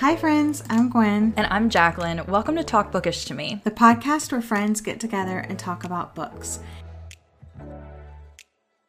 Hi, friends. I'm Gwen, And I'm Jacqueline. Welcome to Talk Bookish to Me. the podcast where friends get together and talk about books.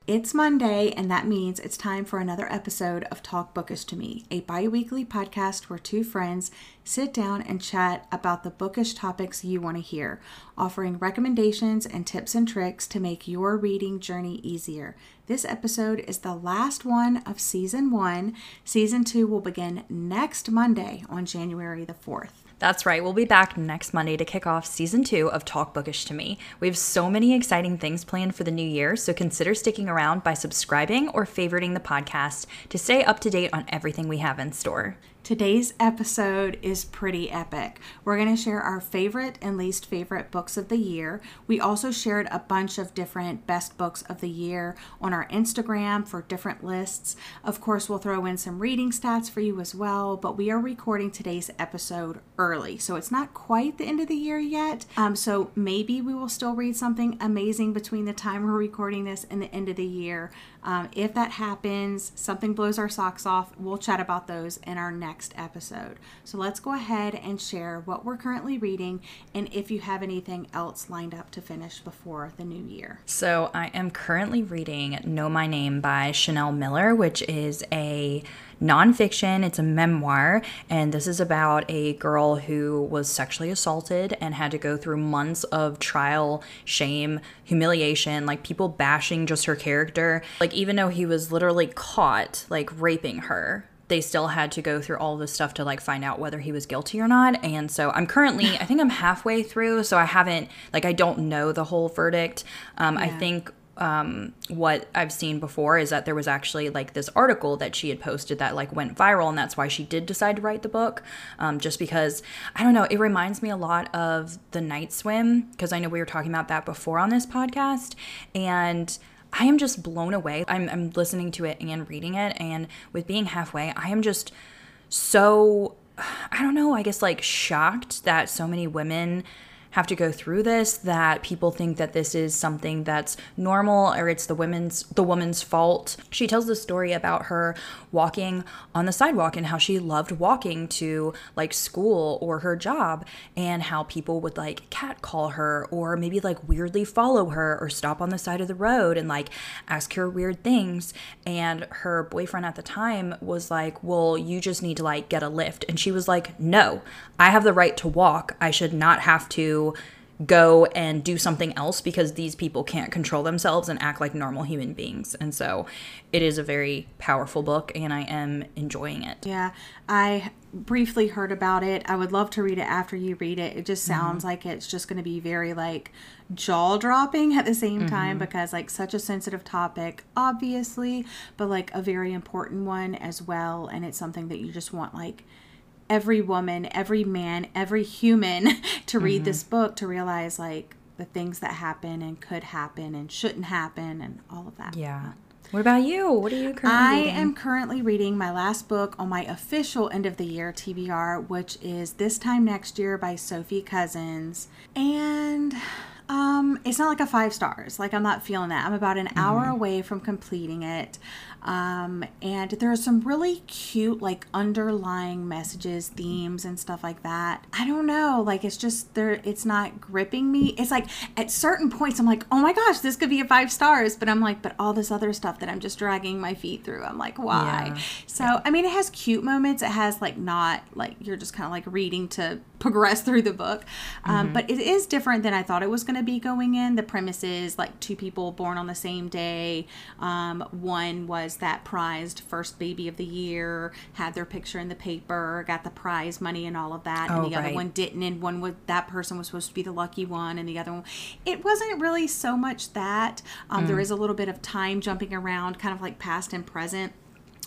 It's Monday, and that means it's time for another episode of Talk Bookish to Me, a bi weekly podcast where two friends sit down and chat about the bookish topics you want to hear, offering recommendations and tips and tricks to make your reading journey easier. This episode is the last one of season one. Season two will begin next Monday on January the 4th. That's right, we'll be back next Monday to kick off season two of Talk Bookish to Me. We have so many exciting things planned for the new year, so consider sticking around by subscribing or favoriting the podcast to stay up to date on everything we have in store. Today's episode is pretty epic. We're going to share our favorite and least favorite books of the year. We also shared a bunch of different best books of the year on our Instagram for different lists. Of course, we'll throw in some reading stats for you as well, but we are recording today's episode early, so it's not quite the end of the year yet. Um, so maybe we will still read something amazing between the time we're recording this and the end of the year. Um, if that happens, something blows our socks off, we'll chat about those in our next episode. So let's go ahead and share what we're currently reading and if you have anything else lined up to finish before the new year. So, I am currently reading Know My Name by Chanel Miller, which is a nonfiction. It's a memoir, and this is about a girl who was sexually assaulted and had to go through months of trial, shame, humiliation, like people bashing just her character. Like, even though he was literally caught, like, raping her, they still had to go through all this stuff to like find out whether he was guilty or not. And so I'm currently, I think I'm halfway through, so I haven't, like, I don't know the whole verdict. Um, I think um, what I've seen before is that there was actually like this article that she had posted that like went viral, and that's why she did decide to write the book. Um, just because I don't know, it reminds me a lot of the Night Swim because I know we were talking about that before on this podcast, and I am just blown away. I'm, I'm listening to it and reading it, and with being halfway, I am just so I don't know, I guess like shocked that so many women have to go through this that people think that this is something that's normal or it's the women's the woman's fault. She tells the story about her walking on the sidewalk and how she loved walking to like school or her job and how people would like catcall her or maybe like weirdly follow her or stop on the side of the road and like ask her weird things and her boyfriend at the time was like, "Well, you just need to like get a lift." And she was like, "No. I have the right to walk. I should not have to go and do something else because these people can't control themselves and act like normal human beings." And so it is a very powerful book and I am enjoying it. Yeah, I briefly heard about it. I would love to read it after you read it. It just sounds mm-hmm. like it's just going to be very like jaw dropping at the same time mm-hmm. because like such a sensitive topic, obviously, but like a very important one as well. And it's something that you just want like every woman, every man, every human to read this book to realize like the things that happen and could happen and shouldn't happen and all of that. Yeah. What about you? What are you currently I reading? am currently reading my last book on my official end of the year TBR, which is This Time Next Year by Sophie Cousens. And um, it's not like a five stars. Like, I'm not feeling that. I'm about an hour away from completing it. Um, and there are some really cute, like, underlying messages, themes, and stuff like that. I don't know. Like, it's just there, it's not gripping me. It's like at certain points, I'm like, oh my gosh, this could be a five stars. But I'm like, but all this other stuff that I'm just dragging my feet through, I'm like, why? Yeah. So, I mean, it has cute moments. It has, like, not like you're just kind of like reading to progress through the book. Um, But it is different than I thought it was going to be going in. The premise is like two people born on the same day. Um, one was that prized first baby of the year, had their picture in the paper, got the prize money and all of that. and Oh, the other right. one didn't. And one was that person was supposed to be the lucky one, and the other one. It wasn't really so much that. Um, There is a little bit of time jumping around, kind of like past and present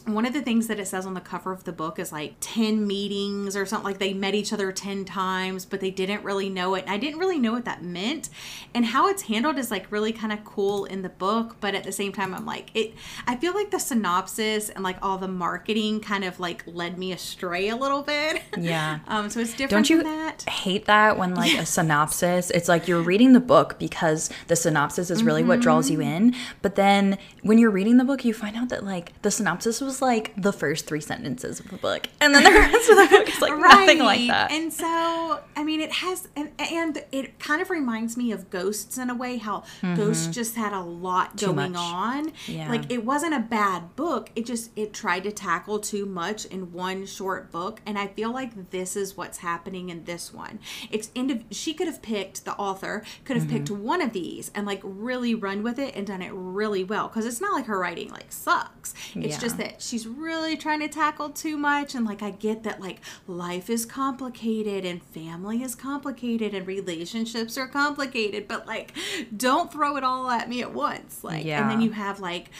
one of the things that it says on the cover of the book is like 10 meetings or something like they met each other 10 times but they didn't really know it. And i didn't really know what that meant. And how it's handled is like really kind of cool in the book but at the same time i'm like it i feel like the synopsis and like all the marketing kind of like led me astray a little bit. Yeah. um so it's different Don't you than that. hate that when like a synopsis, it's like you're reading the book because the synopsis is really what draws Mm-hmm. you in, but then when you're reading the book, you find out that like the synopsis was loves like the first three sentences of the book, and then the rest of the book is like nothing like that. And so, I mean, it has, and, and it kind of reminds me of Ghosts in a way, how Ghosts just had a lot going Mm-hmm. much. on. Yeah. Like, it wasn't a bad book. It just, it tried to tackle too much in one short book. And I feel like this is what's happening in this one. It's, indiv- she could have picked, the author could have picked Mm-hmm. one of these and like really run with it and done it really well. Cause it's not like her writing like sucks. It's Yeah. just that she's really trying to tackle too much and like i get that like life is complicated and family is complicated and relationships are complicated but like don't throw it all at me at once. Like and then you have like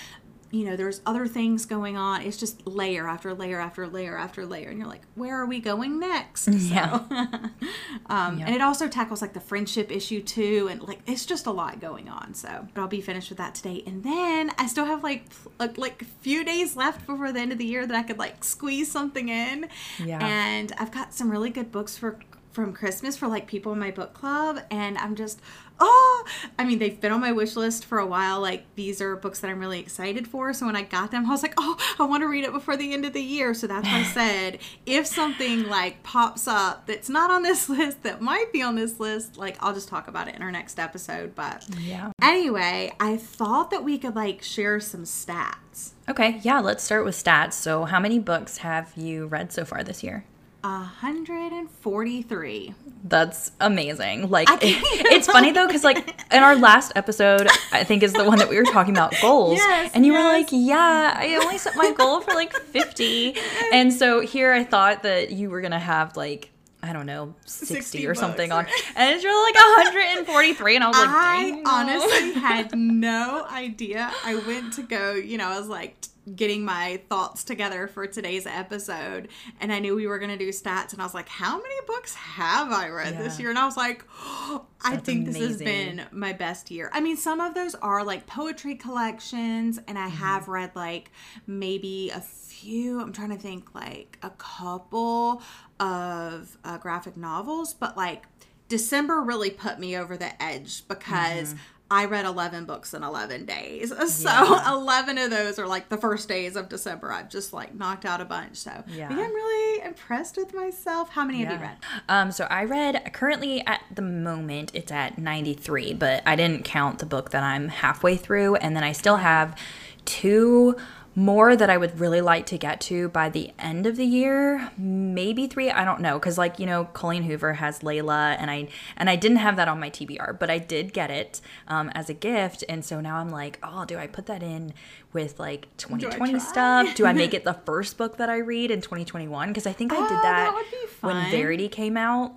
you know there's other things going on. It's just layer after layer after layer after layer. And you're like where are we going next? Yeah. um, and it also tackles like the friendship issue too. And like it's just a lot going on. So but i'll be finished with that today. And then i still have like a, like a few days left before the end of the year that i could like squeeze something in. Yeah. and i've got some really good books for from christmas for like people in my book club and i'm just oh i mean they've been on my wish list for a while like these are books that i'm really excited for so when i got them i was like oh i want to read it before the end of the year so that's why i said if something like pops up that's not on this list that might be on this list like i'll just talk about it in our next episode but Yeah. anyway i thought that we could like share some stats Okay, yeah, let's start with stats. So, how many books have you read so far this year? 143 That's amazing. Like, I can't- it's funny though, because like in our last episode, I think is the one that we were talking about goals, Yes, and you were like, "Yeah, I only set my goal for like 50," and so here I thought that you were gonna have like. I don't know, 60, 60 or something on. And it's really like 143. And I was like, I honestly had no idea. I went to go, you know, I was like getting my thoughts together for today's episode, and I knew we were going to do stats, and I was like, how many books have I read this year? And I was like, oh, I think this has been my best year. I mean, some of those are like poetry collections, and I Mm-hmm. have read like maybe a few. I'm trying to think like a couple of uh, graphic novels, but like December really put me over the edge because. Mm-hmm. I read 11 books in 11 days. So Yeah. 11 of those are like the first days of December. I've just like knocked out a bunch. So Yeah. yeah, I'm really impressed with myself. How many have you read? Um, so I read currently at the moment it's at 93, but I didn't count the book that I'm halfway through, and then I still have two more that I would really like to get to by the end of the year, maybe three. I don't know, because like you know, Colleen Hoover has Layla, and I and I didn't have that on my TBR, but I did get it um, as a gift, and so now I'm like, oh, do I put that in with like 2020 try? stuff? Do I make it the first book that I read in 2021? Because I think I Oh, did that that, when. Verity came out.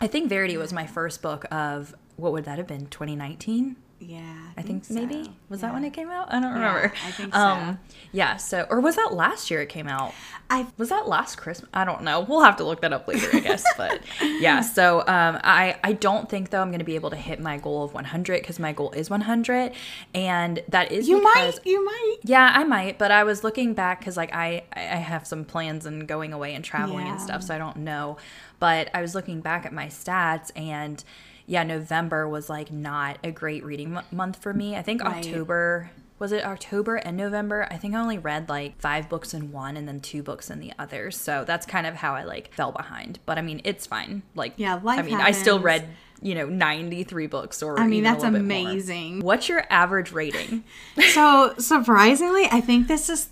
I think Verity was my first book of what would that have been? 2019. Yeah. I think so. maybe was that when it came out? I don't remember. I think so. Um, yeah. So, or was that last year it came out? I Was that last Christmas? I don't know. We'll have to look that up later, I guess. But yeah. So, um, I I don't think though I'm going to be able to hit my goal of 100 because my goal is 100, and that is you because might you might yeah, I might, but I was looking back because like I I have some plans and going away and traveling and stuff, so I don't know. But I was looking back at my stats and yeah, November was like not a great reading m- month for me. I think Right. October was it October and November? I think I only read like five books in one and then two books in the other. So that's kind of how I like fell behind. But I mean, it's fine. Like Yeah, life I mean, I still read you know 93 books or I mean, that's amazing. What's your average rating? so surprisingly, I think this is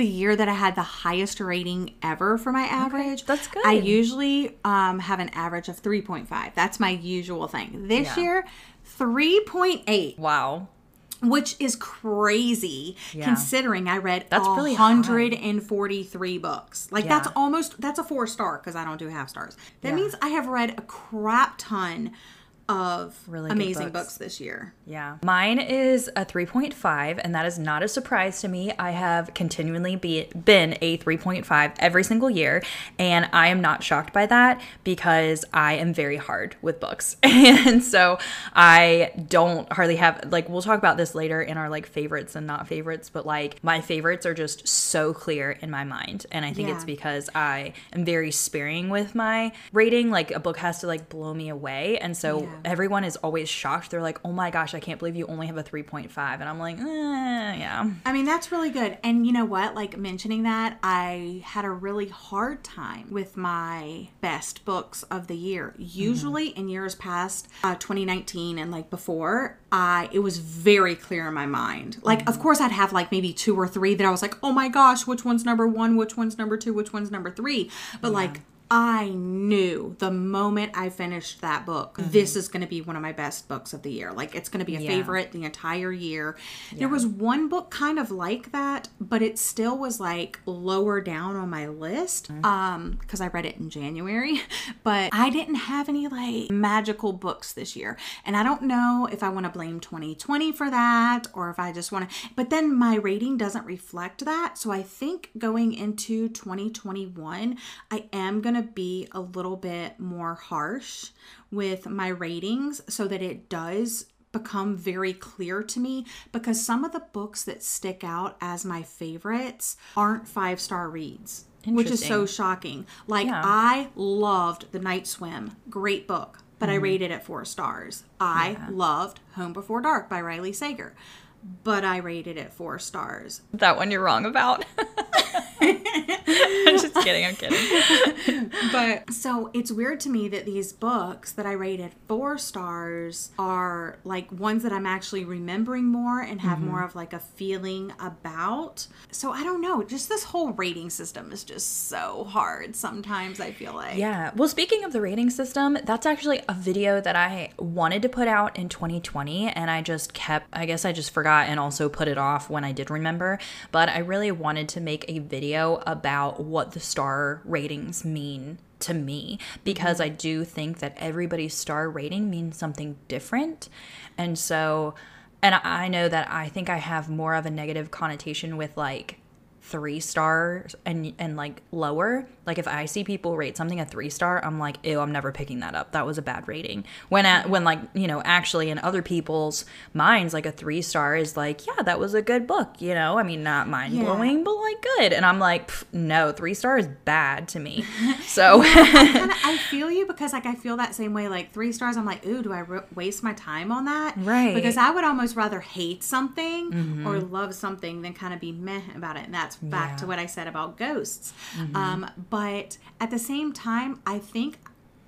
the year that I had the highest rating ever for my average. that's good. I usually um, have an average of 3.5. That's my usual thing. This Yeah. year, 3.8, wow. which is crazy Yeah. considering I read That's really 143 books. Like that's almost that's a 4 star cuz I don't do half stars. That Yeah. means I have read a crap ton of Really amazing books. books this year. Yeah. Mine is a 3.5, and that is not a surprise to me. I have continually be, been a 3.5 every single year, and I am not shocked by that because I am very hard with books. and so I don't hardly have, like, we'll talk about this later in our, like, favorites and not favorites, but, like, my favorites are just so clear in my mind. And I think it's because I am very sparing with my rating. Like, a book has to, like, blow me away. And so, Yeah. Everyone is always shocked. They're like, "Oh my gosh, I can't believe you only have a 3.5." And I'm like, eh, "Yeah." I mean, that's really good. And you know what? Like mentioning that, I had a really hard time with my best books of the year. Usually in years past, uh, 2019 and like before, I it was very clear in my mind. Like, of course, I'd have like maybe two or three that I was like, "Oh my gosh, which one's number 1, which one's number 2, which one's number 3." But like I knew the moment I finished that book, this is going to be one of my best books of the year. Like it's going to be a Mm-hmm. Yeah. favorite the entire year. There was one book kind of like that, but it still was like lower down on my list Mm-hmm. um because I read it in January, but I didn't have any like magical books this year. And I don't know if I want to blame 2020 for that or if I just want to but then my rating doesn't reflect that. So I think going into 2021, I am going to be a little bit more harsh with my ratings so that it does become very clear to me because some of the books that stick out as my favorites aren't five star reads. Which is so shocking. Like, Yeah. I loved The Night Swim. Great book, but I mm-hmm. rated it four stars. I loved Home Before Dark by Riley Sager, but I rated it four stars. That one you're wrong about. I'm just kidding. I'm kidding. But so it's weird to me that these books that I rated four stars are like ones that I'm actually remembering more and have mm-hmm. more of like a feeling about. So I don't know. Just this whole rating system is just so hard sometimes, I feel like. Yeah. Well, speaking of the rating system, that's actually a video that I wanted to put out in 2020 and I just kept, I guess I just forgot and also put it off when I did remember. But I really wanted to make a video about what the star ratings mean to me because mm-hmm. I do think that everybody's star rating means something different. And so, and I know that I think I have more of a negative connotation with like three stars and and like lower like if i see people rate something a three star i'm like ew i'm never picking that up that was a bad rating when at when like you know actually in other people's minds like a three star is like yeah that was a good book you know i mean not mind blowing but like good and i'm like no three star is bad to me so Kinda, I feel you because like I feel that same way. Like three stars, I'm like, ooh, do I r- waste my time on that? Right. Mm-hmm. Because I would almost rather hate something or love something than kind of be meh about it. And that's back Yeah. Mm-hmm. to what I said about ghosts. Um, but at the same time, I think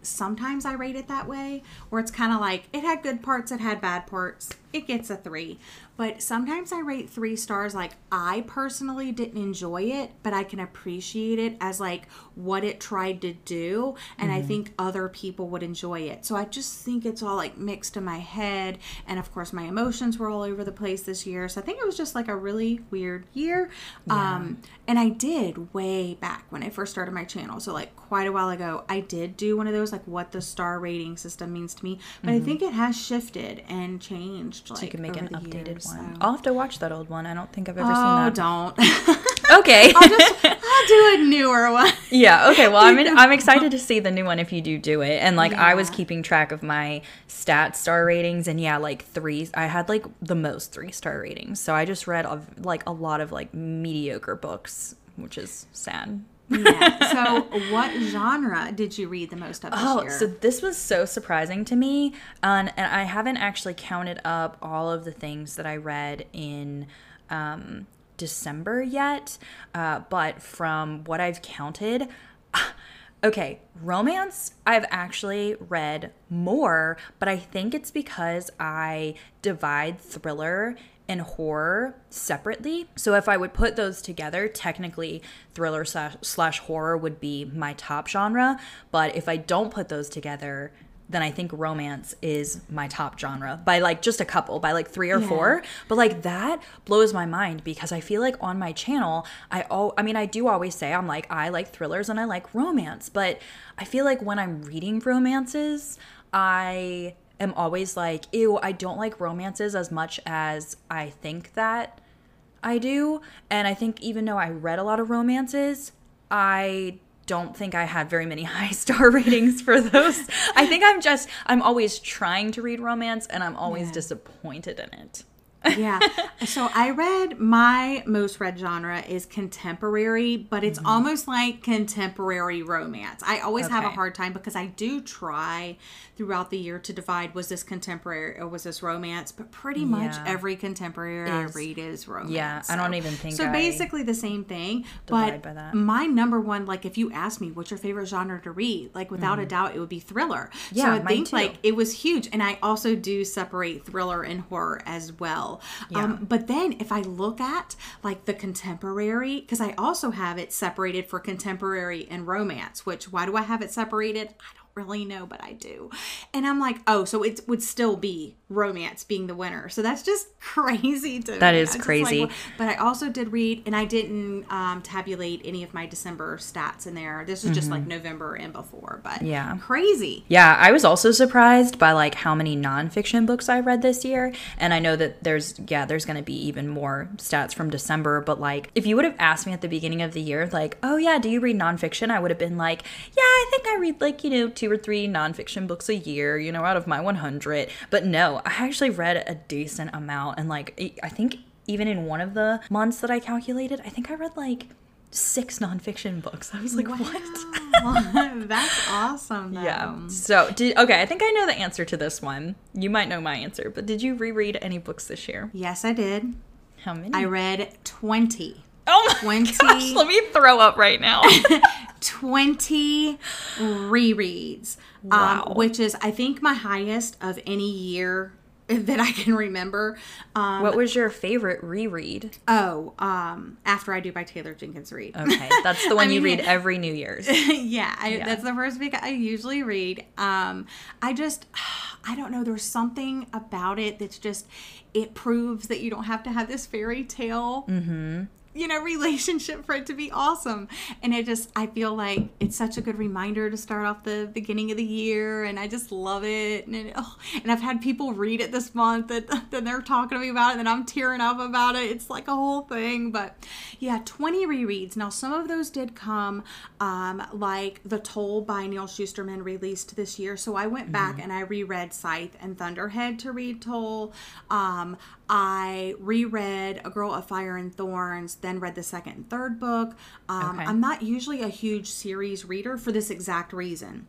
sometimes I rate it that way, where it's kind of like it had good parts, it had bad parts, it gets a three. But sometimes I rate three stars like I personally didn't enjoy it, but I can appreciate it as like what it tried to do. And I think other people would enjoy it. So I just think it's all like mixed in my head. And of course, my emotions were all over the place this year. So I think it was just like a really weird year. Um, and I did way back when I first started my channel. So, like, quite a while ago, I did do one of those, like, what the star rating system means to me. But I mm-hmm. think it has shifted and changed. Like, you can make an updated years, one so- i'll have to watch that old one i don't think i've ever Oh, seen that don't. okay I'll just, I'll do a newer one. Yeah. Okay. Well, I'm in, I'm excited to see the new one if you do do it. And like I was keeping track of my stat star ratings, and yeah, like three. I had like the most three star ratings. So I just read of like a lot of like mediocre books, which is sad. Yeah. So, what genre did you read the most of this Oh, year? so this was so surprising to me, um, and I haven't actually counted up all of the things that I read in um, December yet. Uh, but from what I've counted, okay, romance I've actually read more, but I think it's because I divide thriller and horror separately. So if I would put those together, technically thriller slash, slash horror would be my top genre. But if I don't put those together, then I think romance is my top genre by like just a couple, by like three or Yeah. four. But like that blows my mind because I feel like on my channel, I all I mean I do always say I'm like I like thrillers and I like romance, but I feel like when I'm reading romances, I am always like, ew, I don't like romances as much as I think that I do. And I think even though I read a lot of romances, I don't think I had very many high star ratings for those. I think I'm just, I'm always trying to read romance and I'm always Yeah. disappointed in it. yeah. So I read my most read genre is contemporary, but it's mm-hmm. almost like contemporary romance. I always have a hard time because I do try throughout the year to divide was this contemporary or was this romance, but pretty much Yeah. every contemporary I read is romance. Yeah, I don't even think So I basically the same thing, but by that. my number one, like if you ask me what's your favorite genre to read, like without a doubt, it would be thriller. so Mm-hmm. Yeah, I mine think too. like it was huge, and I also do separate thriller and horror as well. Yeah. Um, but then if I look at like the contemporary, because I also have it separated for contemporary and romance. Which why do I have it separated? I don't really know, but I do. And I'm like, oh, so it would still be romance being the winner. So that's just crazy to That me. is like, crazy. well, but I also did read, and I didn't um, tabulate any of my December stats in there. This was just like November and before, but Mm-hmm. Yeah. crazy. Yeah, I was also surprised by like how many nonfiction books I read this year. And I know that there's yeah, there's gonna be even more stats from December, but like if you would have asked me at the beginning of the year, like, oh yeah, do you read nonfiction? I would have been like, Yeah, I think I read like, you know, two or three nonfiction books a year, you know, out of my one hundred. But no, I actually read a decent amount and like I think even in one of the months that I calculated, I think I read like six nonfiction books. I was like, what? That's awesome. Though. Yeah. So, did okay, I think I know the answer to this one. You might know my answer, but did you reread any books this year? Yes, I did. How many? I read 20. Oh my 20. gosh, let me throw up right now. 20 rereads, Wow. um, which is, I think, my highest of any year that I can remember. Um, what was your favorite reread? oh, um, After I Do by Taylor Jenkins Reid. Okay, that's the one you mean- read every New Year's. yeah, I, that's the first book I usually read. Um, I just, I don't know. There's something about it that's just, it proves that you don't have to have this fairy tale. You know, relationship for it to be awesome. And it just, I feel like it's such a good reminder to start off the beginning of the year. And I just love it. And, it, oh, and I've had people read it this month that, that they're talking to me about it. And I'm tearing up about it. It's like a whole thing. But yeah, 20 rereads. Now, some of those did come, um, like The Toll by Neal Shusterman released this year. So I went back and I reread Scythe and Thunderhead to read Toll. Um, I reread A Girl of Fire and Thorns, then read the second and third book. Um, Okay. I'm not usually a huge series reader for this exact reason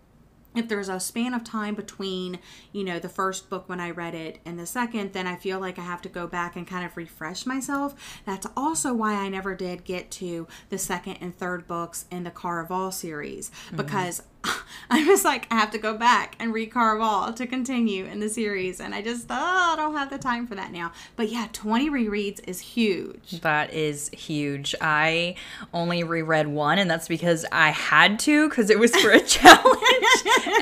if there's a span of time between you know the first book when i read it and the second then i feel like i have to go back and kind of refresh myself. That's also why i never did get to the second and third books in the caraval series mm-hmm. because i was like i have to go back and read all to continue in the series and i just oh, i don't have the time for that now but yeah 20 rereads is huge That is huge. I only reread one, and that's because I had to, because it was for a challenge.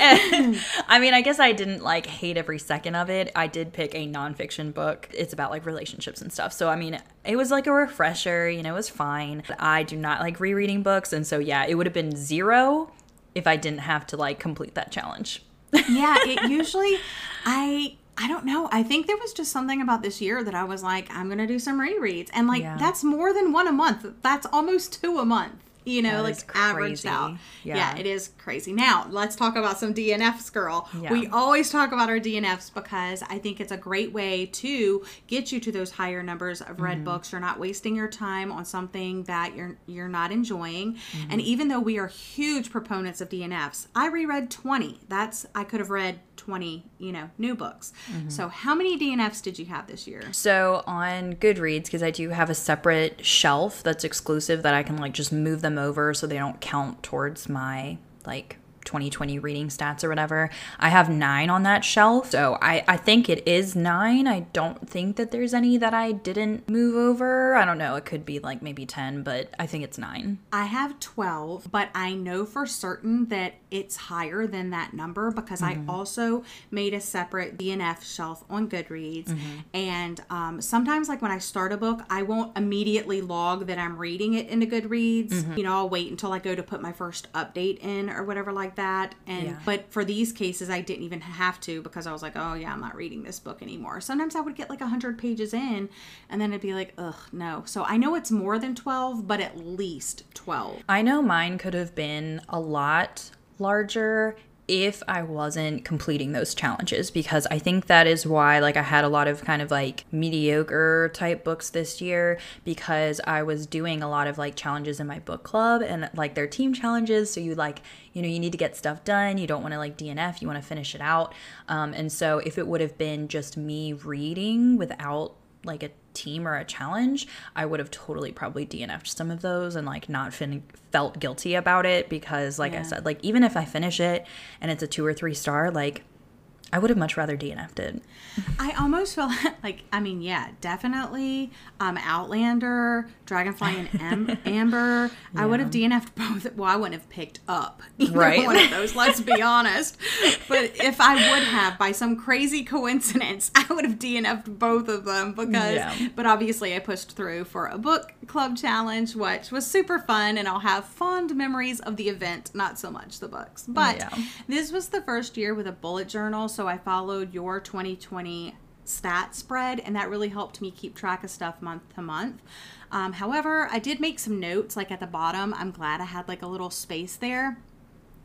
and, I mean, I guess I didn't like hate every second of it. I did pick a nonfiction book. It's about like relationships and stuff. So, I mean, it was like a refresher, you know, it was fine. I do not like rereading books. And so, yeah, it would have been zero if I didn't have to like complete that challenge. yeah it usually i i don't know i think there was just something about this year that i was like i'm gonna do some rereads and like Yeah. that's more than one a month that's almost two a month you know That like averaged out yeah. Yeah. it is crazy now let's talk about some dnfs girl Yeah. we always talk about our dnfs because i think it's a great way to get you to those higher numbers of read Mm-hmm. books you're not wasting your time on something that you're you're not enjoying Mm-hmm. and even though we are huge proponents of dnfs i reread 20 that's i could have read 20 you know new books Mm-hmm. so how many dnfs did you have this year So on Goodreads, because I do have a separate shelf that's exclusive that I can like just move them over so they don't count towards my like 2020 reading stats or whatever. I have nine on that shelf. So I, I think it is nine. I don't think that there's any that I didn't move over. I don't know. It could be like maybe 10, but I think it's nine. I have 12, but I know for certain that it's higher than that number because I mm-hmm. also made a separate DNF shelf on Goodreads. Mm-hmm. And um, sometimes, like when I start a book, I won't immediately log that I'm reading it into Goodreads. Mm-hmm. You know, I'll wait until I go to put my first update in or whatever like that. And Yeah. but for these cases, I didn't even have to because I was like, oh yeah, I'm not reading this book anymore. Sometimes I would get like a 100 pages in and then it'd be like, ugh, no. So I know it's more than 12, but at least 12. I know mine could have been a lot larger if I wasn't completing those challenges because I think that is why like I had a lot of kind of like mediocre type books this year because I was doing a lot of like challenges in my book club and like their team challenges. So you like you know you need to get stuff done. You don't want to like DNF you want to finish it out. Um, and so if it would have been just me reading without like a team or a challenge, I would have totally probably DNF'd some of those and like not fin- felt guilty about it because, like yeah. I said, like even if I finish it and it's a two or three star, like I would have much rather DNF'd it. I almost feel like, I mean, yeah, definitely um, Outlander, Dragonfly, and Am- Amber. Yeah. I would have DNF'd both. Well, I wouldn't have picked up either right? one of those, let's be honest. But if I would have, by some crazy coincidence, I would have DNF'd both of them because, yeah. but obviously I pushed through for a book club challenge, which was super fun, and I'll have fond memories of the event, not so much the books. But yeah. this was the first year with a bullet journal, so I followed your 2020 stat spread, and that really helped me keep track of stuff month to month. Um, however, I did make some notes, like at the bottom. I'm glad I had like a little space there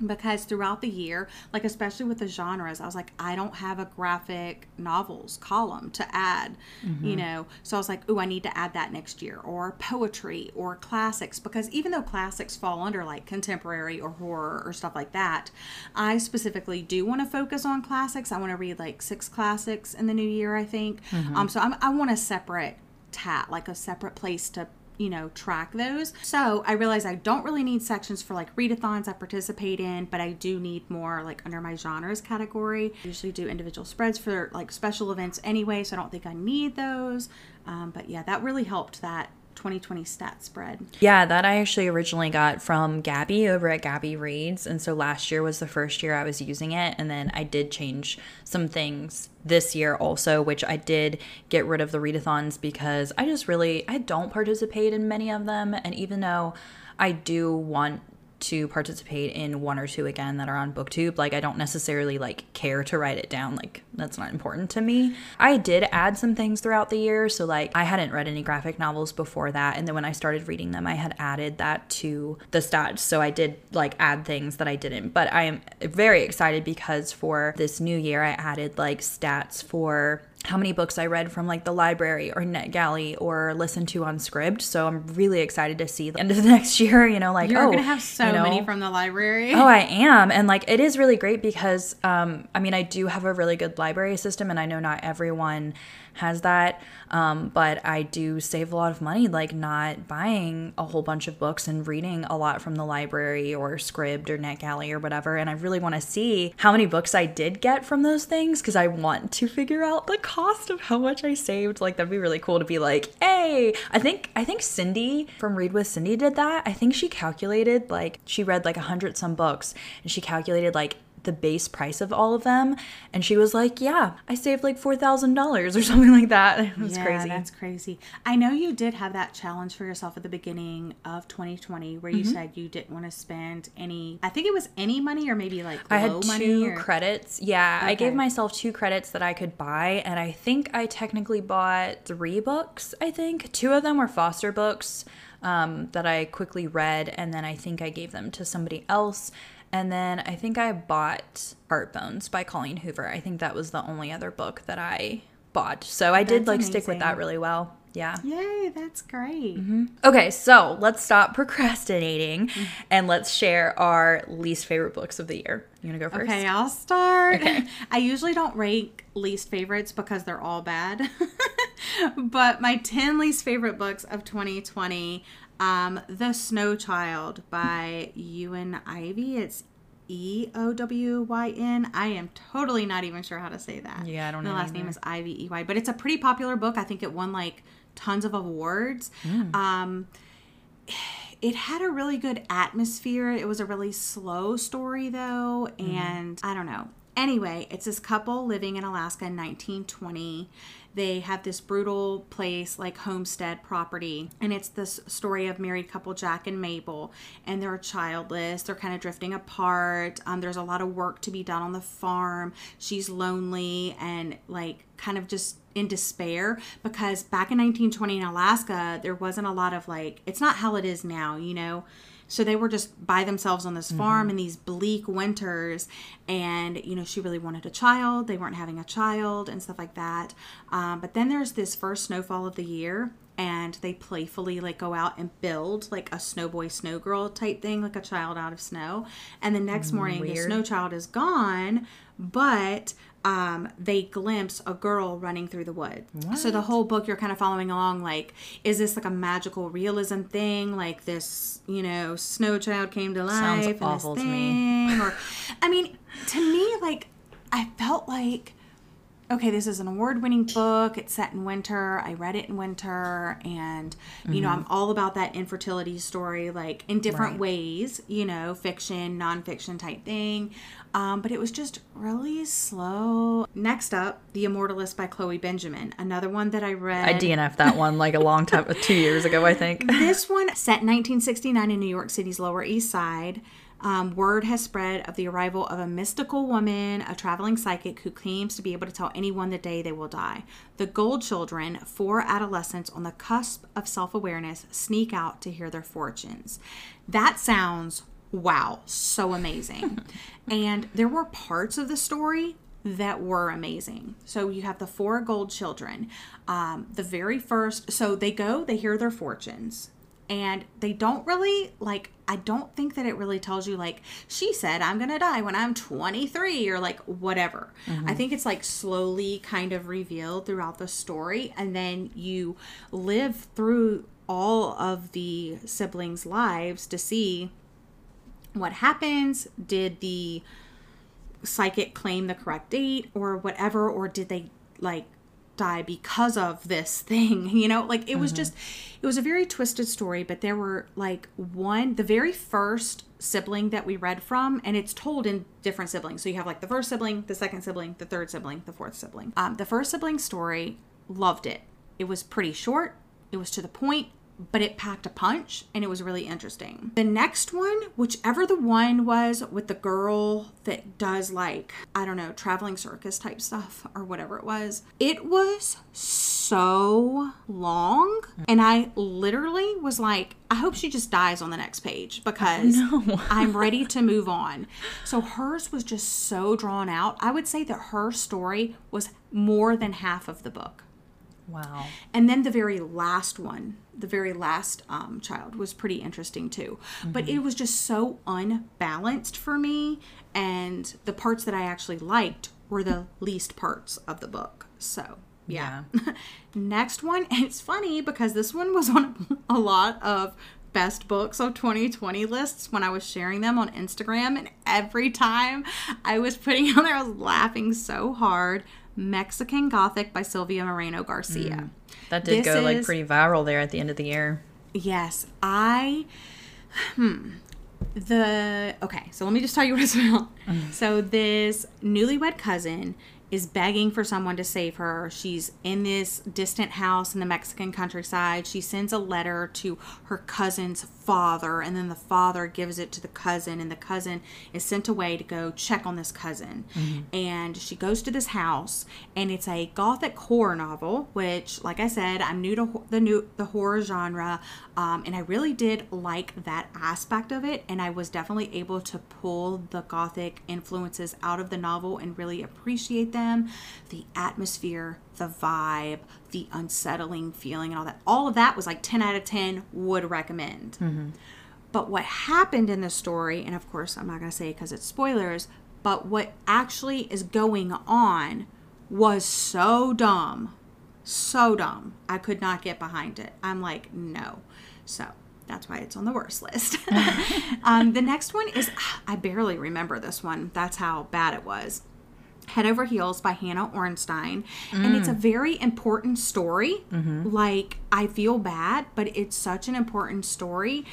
because throughout the year, like especially with the genres, I was like, I don't have a graphic novels column to add, mm-hmm. you know. So I was like, oh, I need to add that next year, or poetry, or classics, because even though classics fall under like contemporary or horror or stuff like that, I specifically do want to focus on classics. I want to read like six classics in the new year, I think. Mm-hmm. Um, so I'm, I want a separate tat, like a separate place to you know, track those. So I realized I don't really need sections for like readathons I participate in, but I do need more like under my genres category. I usually do individual spreads for like special events anyway, so I don't think I need those. Um, but yeah, that really helped that 2020 stat spread. Yeah, that I actually originally got from Gabby over at Gabby Reads. And so last year was the first year I was using it. And then I did change some things this year also, which I did get rid of the readathons because I just really I don't participate in many of them. And even though I do want to participate in one or two again that are on booktube like i don't necessarily like care to write it down like that's not important to me. I did add some things throughout the year so like i hadn't read any graphic novels before that and then when i started reading them i had added that to the stats so i did like add things that i didn't. But i am very excited because for this new year i added like stats for how many books I read from like the library or NetGalley or listened to on Scribd. So I'm really excited to see the end of the next year, you know, like, You're oh, gonna have so you know, many from the library. Oh, I am. And like, it is really great because, um, I mean, I do have a really good library system and I know not everyone has that. Um, but I do save a lot of money, like not buying a whole bunch of books and reading a lot from the library or Scribd or NetGalley or whatever. And I really want to see how many books I did get from those things because I want to figure out the cost of how much I saved. Like that'd be really cool to be like, hey, I think I think Cindy from Read with Cindy did that. I think she calculated like she read like a hundred some books and she calculated like the base price of all of them. And she was like, Yeah, I saved like $4,000 or something like that. It was yeah, crazy. That's crazy. I know you did have that challenge for yourself at the beginning of 2020 where you mm-hmm. said you didn't want to spend any, I think it was any money or maybe like I had two or... credits. Yeah, okay. I gave myself two credits that I could buy. And I think I technically bought three books, I think. Two of them were foster books. Um, that I quickly read, and then I think I gave them to somebody else. And then I think I bought Heartbones by Colleen Hoover. I think that was the only other book that I bought. So I did like amazing. stick with that really well. Yeah. Yay, that's great. Mm-hmm. Okay, so let's stop procrastinating mm-hmm. and let's share our least favorite books of the year. You want to go first? Okay, I'll start. Okay. I usually don't rank least favorites because they're all bad. but my 10 least favorite books of 2020 um, The Snow Child by Eowyn Ivy. It's E O W Y N. I am totally not even sure how to say that. Yeah, I don't know. The last either. name is Ivy E Y, but it's a pretty popular book. I think it won like tons of awards. Mm. Um, it had a really good atmosphere. It was a really slow story though, mm. and I don't know. Anyway, it's this couple living in Alaska in 1920 they have this brutal place like homestead property and it's this story of married couple jack and mabel and they're childless they're kind of drifting apart um, there's a lot of work to be done on the farm she's lonely and like kind of just in despair because back in 1920 in alaska there wasn't a lot of like it's not how it is now you know so they were just by themselves on this farm in these bleak winters. And, you know, she really wanted a child. They weren't having a child and stuff like that. Um, but then there's this first snowfall of the year. And they playfully like go out and build like a snow boy, snow girl type thing, like a child out of snow. And the next morning, the Weird. snow child is gone, but um, they glimpse a girl running through the wood. So the whole book, you're kind of following along. Like, is this like a magical realism thing? Like this, you know, snow child came to life. Sounds awful to me. Or, I mean, to me, like, I felt like okay, this is an award winning book. It's set in winter. I read it in winter. And, you know, I'm all about that infertility story, like in different Right. ways, you know, fiction, nonfiction type thing. Um, but it was just really slow. Next up, The Immortalist by Chloe Benjamin, another one that I read. I DNF that one like a long time, two years ago, I think. This one, set in 1969 in New York City's Lower East Side, um, word has spread of the arrival of a mystical woman, a traveling psychic who claims to be able to tell anyone the day they will die. The Gold Children, four adolescents on the cusp of self awareness, sneak out to hear their fortunes. That sounds wow, so amazing. and there were parts of the story that were amazing. So you have the four gold children. Um, the very first, so they go, they hear their fortunes, and they don't really like. I don't think that it really tells you like she said I'm gonna die when I'm 23 or like whatever. I think it's like slowly kind of revealed throughout the story, and then you live through all of the siblings' lives to see what happens. Did the psychic claim the correct date or whatever or did they like die because of this thing? You know like it was just it was a very twisted story but there were like one the very first sibling that we read from and it's told in different siblings. So you have like the first sibling the second sibling the third sibling the fourth sibling. Um, the first sibling story loved it. It was pretty short. It was to the point but it packed a punch and it was really interesting. The next one, whichever the one was with the girl that does like, I don't know, traveling circus type stuff or whatever it was, it was so long. And I literally was like, I hope she just dies on the next page because I'm ready to move on. So hers was just so drawn out. I would say that her story was more than half of the book. Wow. And then the very last one, the very last um, child was pretty interesting too. But it was just so unbalanced for me. And the parts that I actually liked were the least parts of the book. So, yeah. Next one, it's funny because this one was on a lot of best books of 2020 lists when I was sharing them on Instagram. And every time I was putting it on there, I was laughing so hard. Mexican Gothic by Silvia Moreno Garcia. That did This go like is- pretty viral there at the end of the year. Yes, I. Hmm. The okay, so let me just tell you what it's about. So this newlywed cousin is begging for someone to save her. She's in this distant house in the Mexican countryside. She sends a letter to her cousin's father, and then the father gives it to the cousin, and the cousin is sent away to go check on this cousin. And she goes to this house, and it's a gothic horror novel, which, like I said, I'm new to the new the horror genre, um, and I really did like that aspect of it, and I was definitely able to pull the gothic influences out of the novel and really appreciate them, the atmosphere, the vibe, the unsettling feeling, and all that. All of that was like 10 out of 10. Would recommend. But what happened in the story, and of course, I'm not going to say because it's spoilers, but what actually is going on was so dumb. So dumb. I could not get behind it. I'm like, no. So that's why it's on the worst list. um, the next one is, I barely remember this one. That's how bad it was. Head Over Heels by Hannah Orenstein. And it's a mm. very important story. Mm-hmm. Like, I feel bad, but it's such an important story.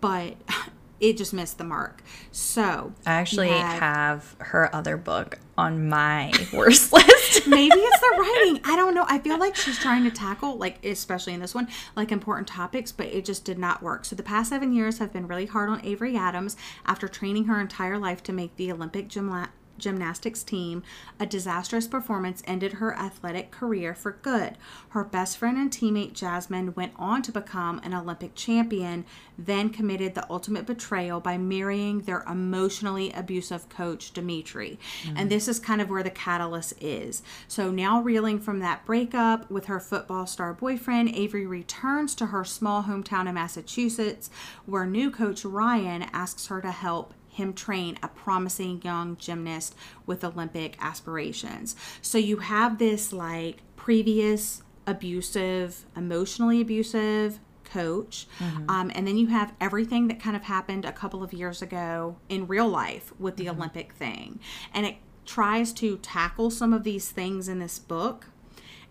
But it just missed the mark. So I actually have her other book on my worst list. maybe it's the writing. I don't know. I feel like she's trying to tackle, like, especially in this one, like important topics, but it just did not work. So the past seven years have been really hard on Avery Adams after training her entire life to make the Olympic gymla- gymnastics team, a disastrous performance ended her athletic career for good. Her best friend and teammate Jasmine went on to become an Olympic champion, then committed the ultimate betrayal by marrying their emotionally abusive coach, Dimitri. And mm-hmm. this is kind of where the catalyst is. So now, reeling from that breakup with her football star boyfriend, Avery returns to her small hometown in Massachusetts, where new coach Ryan asks her to help him train a promising young gymnast with Olympic aspirations. So you have this like previous abusive, emotionally abusive coach. Um, and then you have everything that kind of happened a couple of years ago in real life with the Olympic thing. And it tries to tackle some of these things in this book.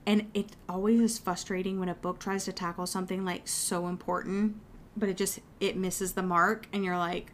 And it always is frustrating when a book tries to tackle something like so important, but it just it misses the mark and you're like,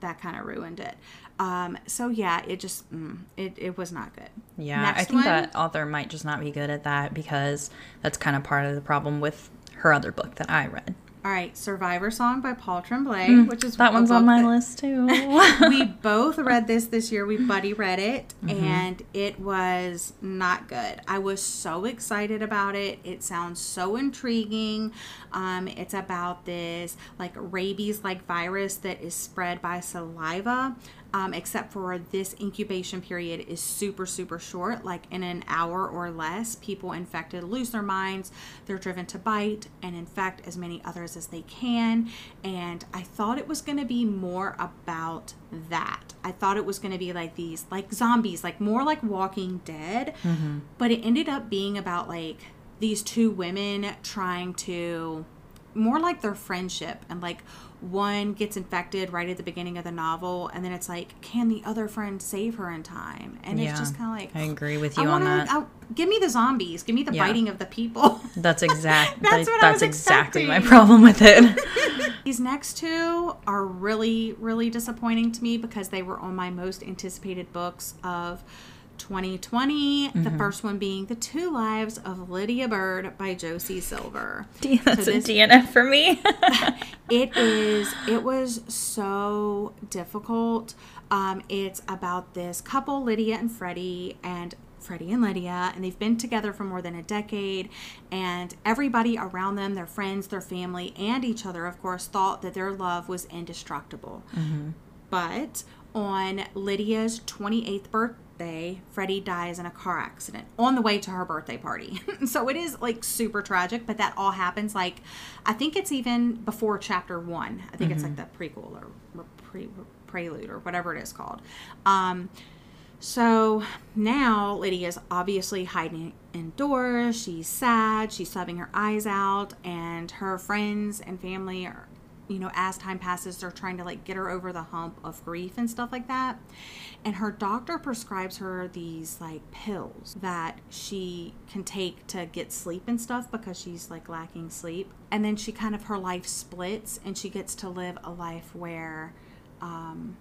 that kind of ruined it. Um, so yeah, it just mm, it, it was not good. Yeah, I think one. that author might just not be good at that because that's kind of part of the problem with her other book that I read. All right, Survivor Song by Paul Tremblay, which is Mm, That one's on my that- list too. we both read this this year. We buddy read it, Mm-hmm. and it was not good. I was so excited about it. It sounds so intriguing. Um, it's about this like rabies-like virus that is spread by saliva. Um, except for this incubation period is super super short like in an hour or less people infected lose their minds they're driven to bite and infect as many as they can and i thought it was going to be more about that. I thought it was going to be like these like zombies like more like walking dead mm-hmm. but it ended up being about like these two women trying to more like their friendship and like one gets infected right at the beginning of the novel and then it's like can the other friend save her in time and Yeah, it's just kind of like I agree with you on wanna- that. I- give me the zombies give me the Yeah. biting of the people That's exact. That's that- what I that's was exactly my problem with it. these next two are really really disappointing to me because they were on my most anticipated books of 2020 the Mm-hmm. first one being the two lives of lydia bird by josie silver that's So a DNF for me. it is it was so difficult um, it's about this couple lydia and freddie and freddie and lydia and they've been together for more than a decade and everybody around them their friends their family and each other of course thought that their love was indestructible but on lydia's 28th birthday freddie dies in a car accident on the way to her birthday party so it is like super tragic but that all happens like i think it's even before chapter one i think it's like the prequel or, or pre, prelude or whatever it is called um, so now Lydia's obviously hiding indoors. She's sad. She's sobbing her eyes out, and her friends and family are, you know, as time passes, they're trying to like get her over the hump of grief and stuff like that. And her doctor prescribes her these like pills that she can take to get sleep and stuff because she's like lacking sleep. And then she kind of her life splits, and she gets to live a life where um,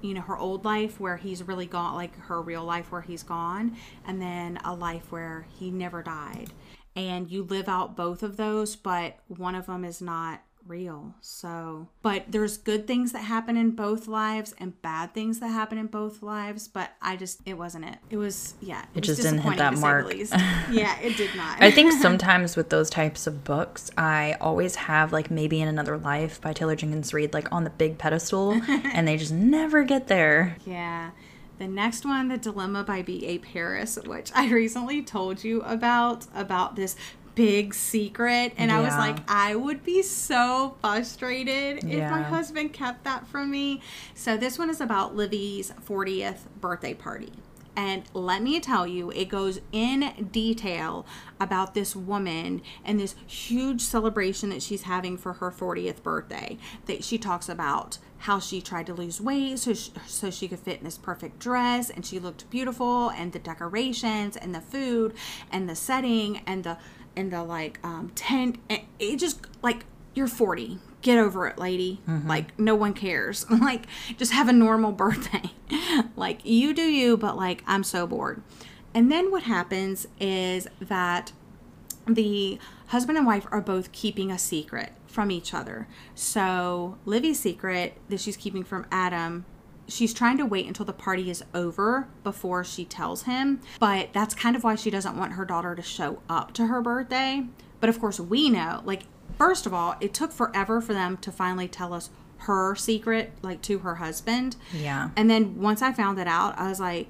you know her old life where he's really gone like her real life where he's gone and then a life where he never died and you live out both of those but one of them is not real so but there's good things that happen in both lives and bad things that happen in both lives but i just it wasn't it it was yeah it, was just didn't hit that mark. yeah it did not I think sometimes with those types of books, I always have like maybe in another life by Taylor Jenkins Reid like on the big pedestal, and they just never get there. Yeah. The next one, The Dilemma by B.A. Paris, which I recently told you about, about this big secret. And I was like, I would be so frustrated if my husband kept that from me. So this one is about Livy's 40th birthday party. And let me tell you, it goes in detail about this woman and this huge celebration that she's having for her 40th birthday. That she talks about how she tried to lose weight so she, so she could fit in this perfect dress and she looked beautiful and the decorations and the food and the setting and the and the like um, tent and it just like you're 40 get over it, lady. Like, no one cares. like, just have a normal birthday. like, you do you, but like, I'm so bored. And then what happens is that the husband and wife are both keeping a secret from each other. So, Livy's secret that she's keeping from Adam, she's trying to wait until the party is over before she tells him. But that's kind of why she doesn't want her daughter to show up to her birthday. But of course, we know, like, first of all, it took forever for them to finally tell us her secret, like, to her husband. Yeah. And then once I found it out, I was like,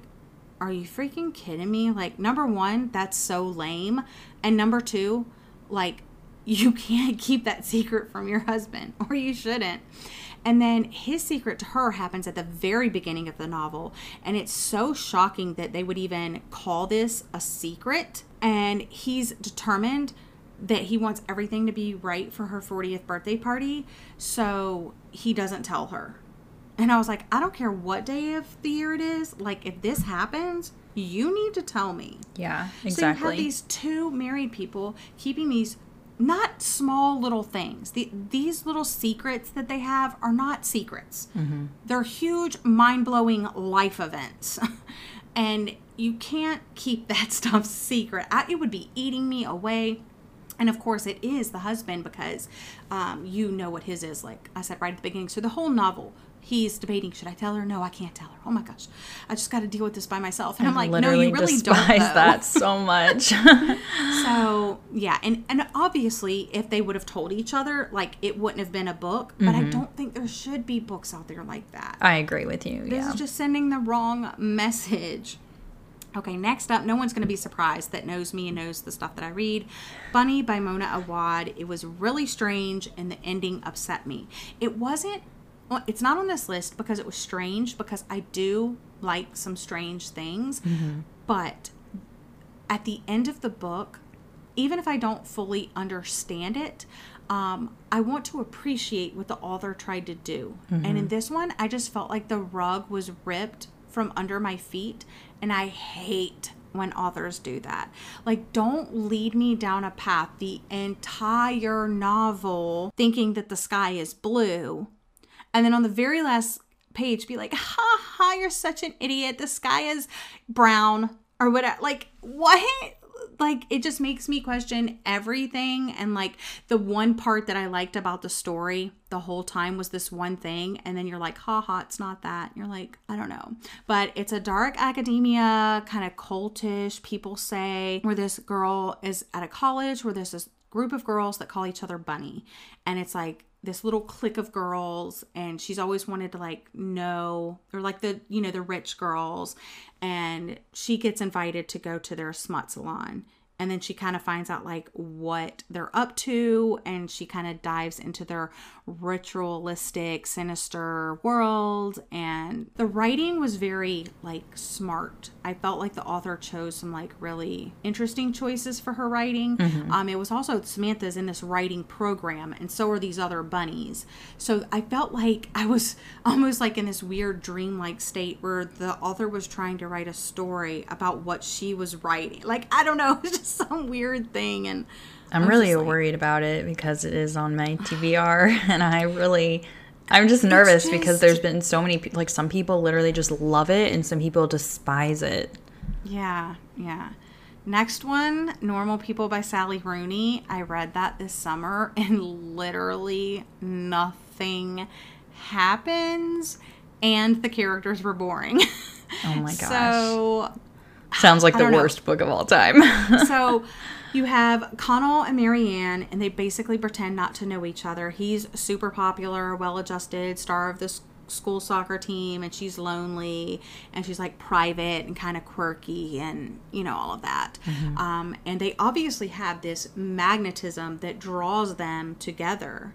are you freaking kidding me? Like, number one, that's so lame. And number two, like, you can't keep that secret from your husband, or you shouldn't. And then his secret to her happens at the very beginning of the novel. And it's so shocking that they would even call this a secret. And he's determined that he wants everything to be right for her 40th birthday party. So he doesn't tell her. And I was like, I don't care what day of the year it is. Like, if this happens, you need to tell me. Yeah, exactly. So you have these two married people keeping these not small little things. The, these little secrets that they have are not secrets. Mm-hmm. They're huge, mind blowing life events. and you can't keep that stuff secret. I, it would be eating me away. And of course, it is the husband because um, you know what his is. Like I said right at the beginning. So the whole novel, he's debating: should I tell her? No, I can't tell her. Oh my gosh, I just got to deal with this by myself. And I'm like, no, Literally you really don't. despise though. that so much. So yeah, and and obviously, if they would have told each other, like it wouldn't have been a book. But I mm-hmm. don't think there should be books out there like that. I agree with you. This Yeah. is just sending the wrong message. Okay, next up, no one's going to be surprised that knows me and knows the stuff that I read. Bunny by Mona Awad. It was really strange, and the ending upset me. It wasn't. It's not on this list because it was strange. Because I do like some strange things, but at the end of the book, even if I don't fully understand it, um, I want to appreciate what the author tried to do. And in this one, I just felt like the rug was ripped from under my feet, and I hate when authors do that. Like, don't lead me down a path the entire novel thinking that the sky is blue, and then on the very last page be like, ha ha, you're such an idiot. The sky is brown or whatever. Like, what? Like, it just makes me question everything. And like, the one part that I liked about the story the whole time was this one thing. And then you're like, ha ha, it's not that. And you're like, I don't know. But it's a dark academia, kind of cultish, people say, where this girl is at a college where there's this group of girls that call each other Bunny. And it's like, this little clique of girls and she's always wanted to like know or like the you know the rich girls and she gets invited to go to their smut salon and then she kind of finds out like what they're up to and she kind of dives into their ritualistic sinister world. And the writing was very like smart. I felt like the author chose some like really interesting choices for her writing. Um it was also samantha's in this writing program and so are these other bunnies. So i felt like i was almost like in this weird dreamlike state where the author was trying to write a story about what she was writing. Like i don't know some weird thing and I'm I was really just like- worried about it because it is on my TBR, and I really, I'm just nervous because there's been so many, like some people literally just love it, and some people despise it. Yeah, yeah. Next one, Normal People by Sally Rooney. I read that this summer and literally nothing happens and the characters were boring. Oh my gosh. So, Sounds like the don't know. worst book of all time. so you have Connell and Marianne and they basically pretend not to know each other. He's super popular, well-adjusted, star of this school soccer team and she's lonely and she's like private and kind of quirky and you know all of that um, and they obviously have this magnetism that draws them together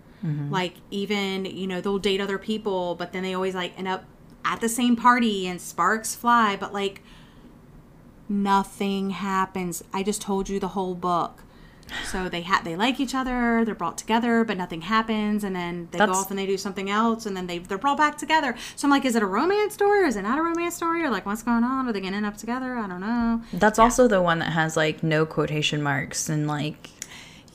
like even you know they'll date other people but then they always like end up at the same party and sparks fly but like nothing happens i just told you the whole book so they ha- they like each other they're brought together but nothing happens and then they go off and they do something else and then they, they're brought back together so i'm like is it a romance story or is it not a romance story or like what's going on are they gonna end up together i don't know That's also the one that has like no quotation marks and like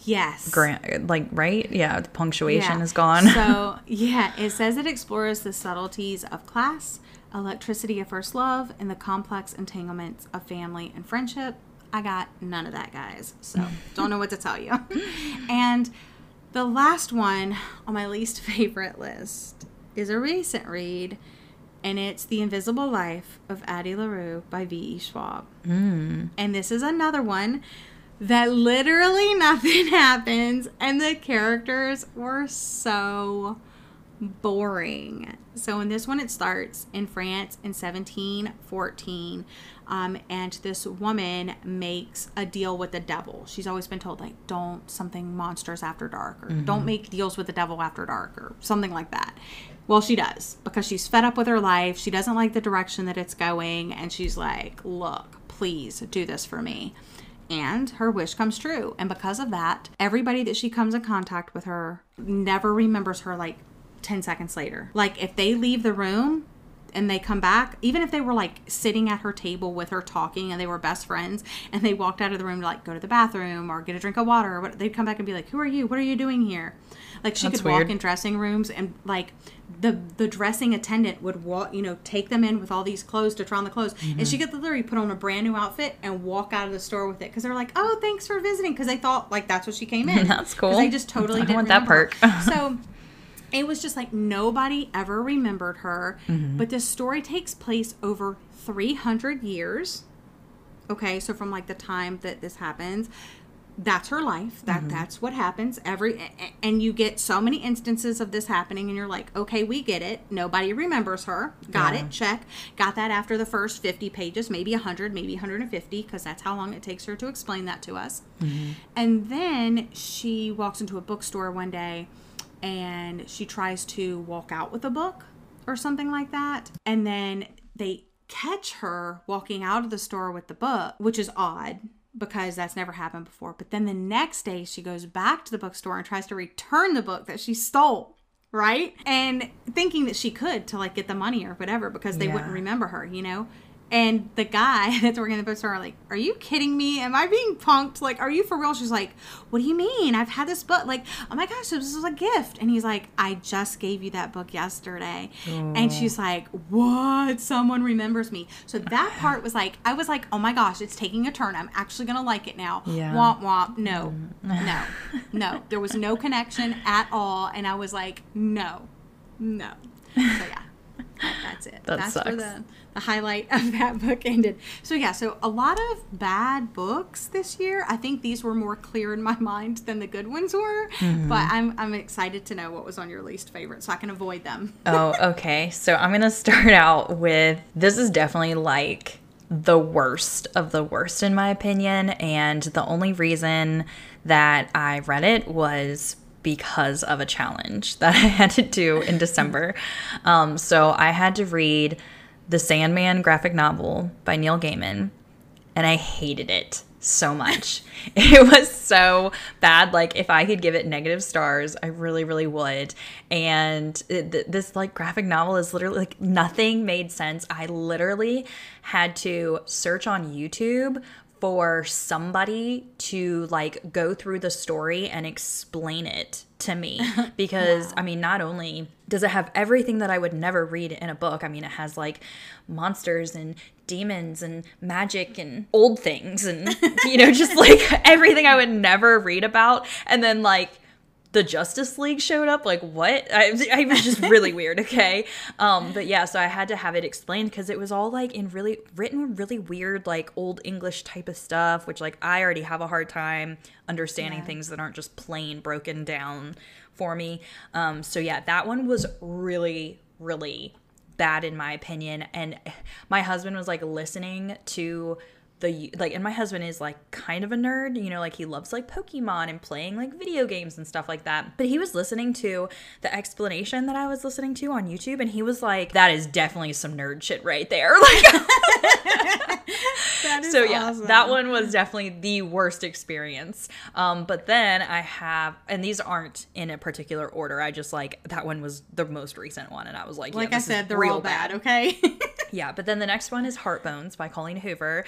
Yes. Grant, like right? Yeah, the punctuation Yeah. is gone. so, yeah, it says it explores the subtleties of class, electricity of first love, and the complex entanglements of family and friendship. I got none of that, guys. So, don't know what to tell you. and the last one on my least favorite list is a recent read, and it's The Invisible Life of Addie LaRue by V.E. Schwab. Mm. And this is another one that literally nothing happens, and the characters were so boring. So in this one, it starts in France in 1714, um, and this woman makes a deal with the devil. She's always been told like, "Don't something monsters after dark," or "Don't make deals with the devil after dark," or something like that. Well, she does because she's fed up with her life. She doesn't like the direction that it's going, and she's like, "Look, please do this for me." And her wish comes true. And because of that, everybody that she comes in contact with her never remembers her like 10 seconds later. Like if they leave the room and they come back, even if they were like sitting at her table with her talking and they were best friends and they walked out of the room to like go to the bathroom or get a drink of water or what, they'd come back and be like, Who are you? What are you doing here? Like she That's could walk in dressing rooms and like the the dressing attendant would walk you know take them in with all these clothes to try on the clothes and mm-hmm. she could literally put on a brand new outfit and walk out of the store with it because they're like oh thanks for visiting because they thought like that's what she came in that's cool. they just totally I didn't want that remember her. perk. so it was just like nobody ever remembered her. Mm-hmm. but this story takes place over 300 years. Okay so from like the time that this happens that's her life. That Mm-hmm. that's what happens every and you get so many instances of this happening and you're like okay we get it. Nobody remembers her. Got Yeah. it check. Got that after the first 50 pages maybe 100 maybe 150 because that's how long it takes her to explain that to us. And then she walks into a bookstore one day and she tries to walk out with a book or something like that. And then they catch her walking out of the store with the book which is odd because that's never happened before. But then the next day she goes back to the bookstore and tries to return the book that she stole right? And thinking that she could to like get the money or whatever because they wouldn't remember her you know and the guy that's working in the bookstore are like, "Are you kidding me? Am I being punked? Like, are you for real?" She's like, "What do you mean? I've had this book. Like, oh my gosh, this is a gift." And he's like, "I just gave you that book yesterday." And oh. she's like, "What? Someone remembers me." So that part was like, I was like, "Oh my gosh, it's taking a turn. I'm actually gonna like it now." Yeah. Womp womp. No, mm. no, no. There was no connection at all, and I was like, "No, no." So yeah. That- That's it. That That's where the, the highlight of that book ended. So yeah, so a lot of bad books this year. I think these were more clear in my mind than the good ones were. Mm-hmm. But I'm I'm excited to know what was on your least favorite, so I can avoid them. oh, okay. So I'm going to start out with this is definitely like the worst of the worst, in my opinion. And the only reason that I read it was because of a challenge that I had to do in December. Um, so I had to read the Sandman graphic novel by Neil Gaiman and I hated it so much. it was so bad. Like if I could give it negative stars, I really, really would. And it, th- this like graphic novel is literally like nothing made sense. I literally had to search on YouTube for somebody to like go through the story and explain it to me. Because I mean not only does it have everything that I would never read in a book I mean it has like monsters and demons and magic and old things and you know just like everything I would never read about. And then like the Justice League showed up. Like what? I, I was just really weird. Okay, um, but yeah, so I had to have it explained because it was all like in really written really weird like old English type of stuff, which like I already have a hard time understanding Yeah. things that aren't just plain broken down for me. Um, so yeah, that one was really really bad in my opinion, and my husband was like listening to the like and my husband is like kind of a nerd you know like he loves like pokemon and playing like video games and stuff like that. But he was listening to the explanation that i was listening to on youtube and he was like that is definitely some nerd shit right there. Like so yeah awesome. that one was definitely the worst experience um but then i have and these aren't in a particular order i just like that one was the most recent one and i was like yeah, Like I said, they're real all bad. Okay. yeah but then the next one is heartbones by colleen hoover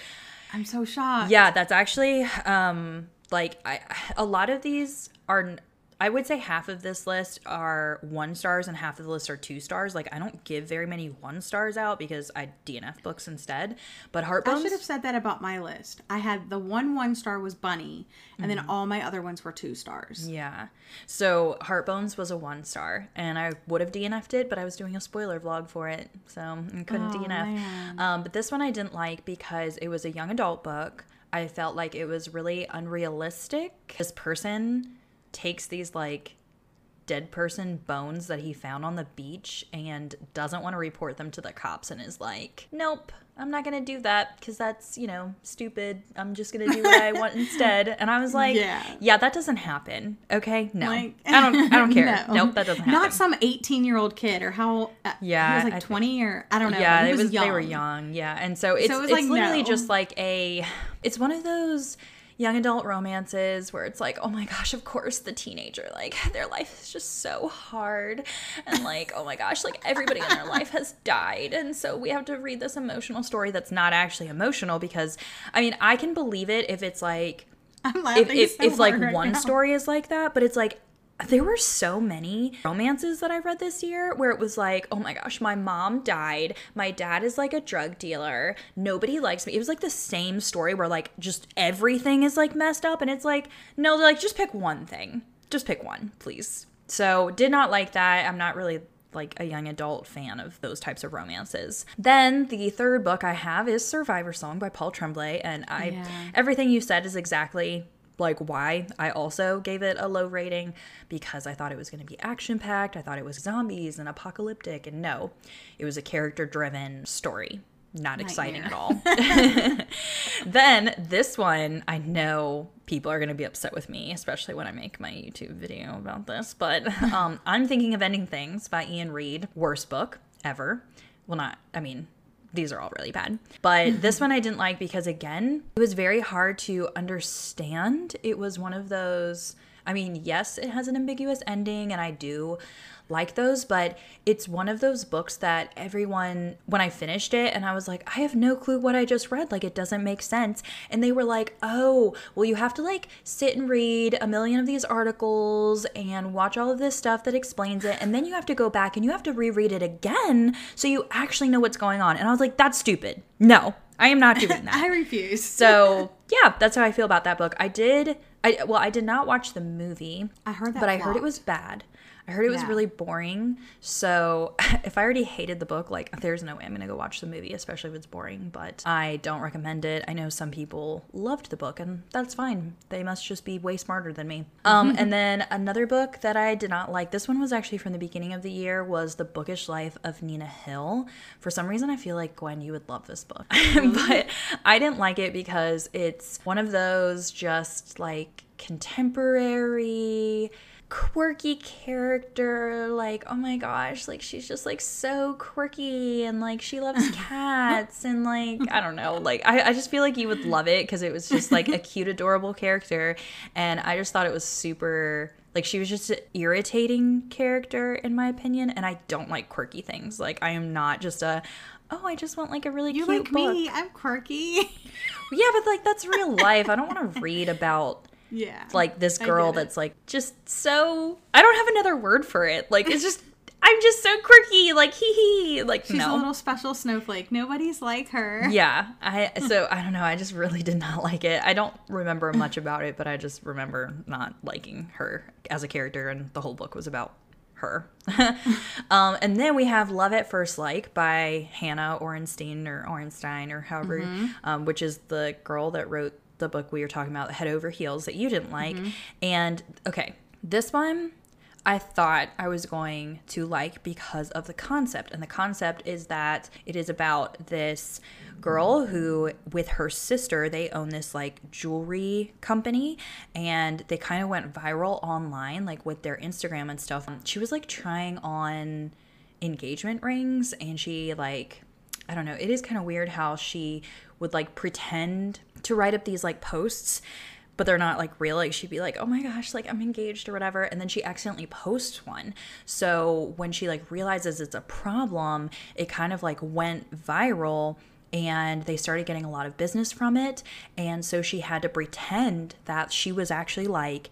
I'm so shocked. yeah, that's actually um like I, a lot of these are I would say half of this list are one stars and half of the list are two stars. Like I don't give very many one stars out because I DNF books instead. But Heartbones, I should have said that about my list. I had the one one star was Bunny, and then all my other ones were two stars. yeah. So Heartbones was a one star, and I would have DNF'd it, but I was doing a spoiler vlog for it, so I couldn't Oh, DNF. Um, but this one I didn't like because it was a young adult book. I felt like it was really unrealistic. This person takes these like dead person bones that he found on the beach and doesn't want to report them to the cops and is like, nope, I'm not going to do that because that's, you know, stupid. I'm just going to do what I want instead. And I was like, Yeah. yeah, that doesn't happen. Okay. No, Like- I don't, I don't care. No. Nope, that doesn't happen. Not some 18 year old kid or how. Uh, Yeah, he was like thi- 20 or I don't know. yeah, it was, they were young. Yeah, and so it's it was it's like, literally no. just like a it's one of those young adult romances where it's like, oh my gosh, of course the teenager like their life is just so hard and like, oh my gosh, like everybody in their life has died and so we have to read this emotional story that's not actually emotional because I mean, I can believe it if it's like I'm laughing if, if, so if like right one now. story is like that, but it's like there were so many romances that I read this year where it was like, oh my gosh, my mom died. My dad is like a drug dealer. Nobody likes me. It was like the same story where like just everything is like messed up. And it's like, no, like, just pick one thing. Just pick one, please. So did not like that. I'm not really like a young adult fan of those types of romances. Then the third book I have is Survivor Song by Paul Tremblay. And I Yeah. everything you said is exactly like why I also gave it a low rating because I thought it was going to be action packed. I thought it was zombies and apocalyptic, and no, it was a character driven story. Not exciting at all. then this one, I know people are going to be upset with me, especially when I make my YouTube video about this. But um, I'm thinking of Ending Things by Iain Reid, Worst book ever. Well, not, I mean, these are all really bad. But mm-hmm. this one I didn't like because, again, it was very hard to understand. It was one of those, I mean, yes, it has an ambiguous ending, and I do like those, but it's one of those books that everyone, when I finished it, and I was like, I have no clue what I just read. Like, it doesn't make sense. And they were like, oh, well, you have to like sit and read a million of these articles and watch all of this stuff that explains it. And then you have to go back and you have to reread it again so you actually know what's going on. And I was like, that's stupid. No, I am not doing that. I refuse. So yeah, that's how I feel about that book. I did. I well, I did not watch the movie. I heard that but I heard it was bad. I heard it was Yeah. really boring. So if I already hated the book, like there's no way I'm gonna go watch the movie, especially if it's boring. But I don't recommend it. I know some people loved the book, and that's fine. They must just be way smarter than me. Um, and then another book that I did not like. This one was actually from the beginning of the year. Was the Bookish Life of Nina Hill. For some reason, I feel like Gwen, you would love this book, but I didn't like it because it's one of those just like contemporary quirky character like oh my gosh like she's just like so quirky and like she loves cats and like i don't know like i, I just feel like you would love it because it was just like a cute adorable character. And i just thought it was super like she was just an irritating character in my opinion. And i don't like quirky things. Like i am not just a oh i just want like a really you cute like book. Me? I'm quirky. yeah but like that's real life. I don't want to read about yeah. like this girl that's like just so I don't have another word for it. Like it's just I'm just so quirky, like hee hee. Like She's no. a little special snowflake. Nobody's like her. yeah, I so I don't know. I just really did not like it. I don't remember much about it, but I just remember not liking her as a character, and the whole book was about her. um, and then we have Love at First Like by Hannah Orenstein or Orenstein or however, Mm-hmm. um, which is the girl that wrote the book we were talking about, Head Over Heels, that you didn't like. Mm-hmm. And okay, this one I thought I was going to like because of the concept. And the concept is that it is about this girl who, with her sister, they own this like jewelry company and they kind of went viral online, like with their Instagram and stuff. Um, she was like trying on engagement rings and she like I don't know. It is kind of weird how she would like pretend to write up these like posts, but they're not like real. Like she'd be like, "Oh my gosh, like I'm engaged or whatever," and then she accidentally posts one. So when she like realizes it's a problem, it kind of like went viral and they started getting a lot of business from it. And so she had to pretend that she was actually like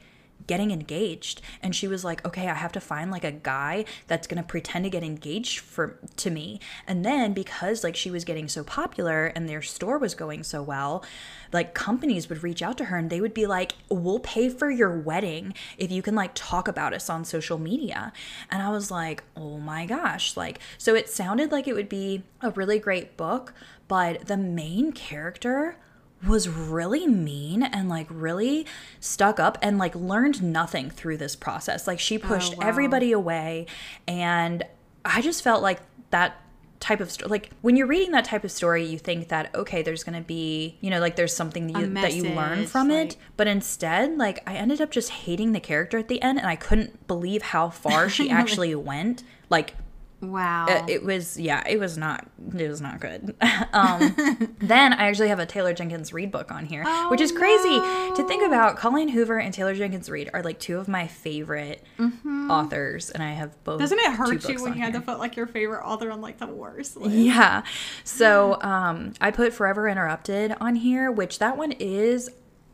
getting engaged. And she was like okay i have to find like a guy that's going to pretend to get engaged for to me. And then because like she was getting so popular and their store was going so well like companies would reach out to her and they would be like we'll pay for your wedding if you can like talk about us on social media. And i was like oh my gosh. Like so it sounded like it would be a really great book but the main character was really mean and like really stuck up and like learned nothing through this process. Like she oh, pushed wow. everybody away and I just felt like that type of story like when you're reading that type of story you think that okay there's gonna be you know like there's something that you, that you learn from like- it but instead like i ended up just hating the character at the end and i couldn't believe how far she actually went like Wow. uh, it was yeah it was not it was not good um then i actually have a taylor jenkins reid book on here which is crazy to think about colleen hoover and taylor jenkins reid are like two of my favorite authors and i have both Doesn't it hurt you when you had here. to put like your favorite author on like the worst list? yeah so um i put forever interrupted on here which that one is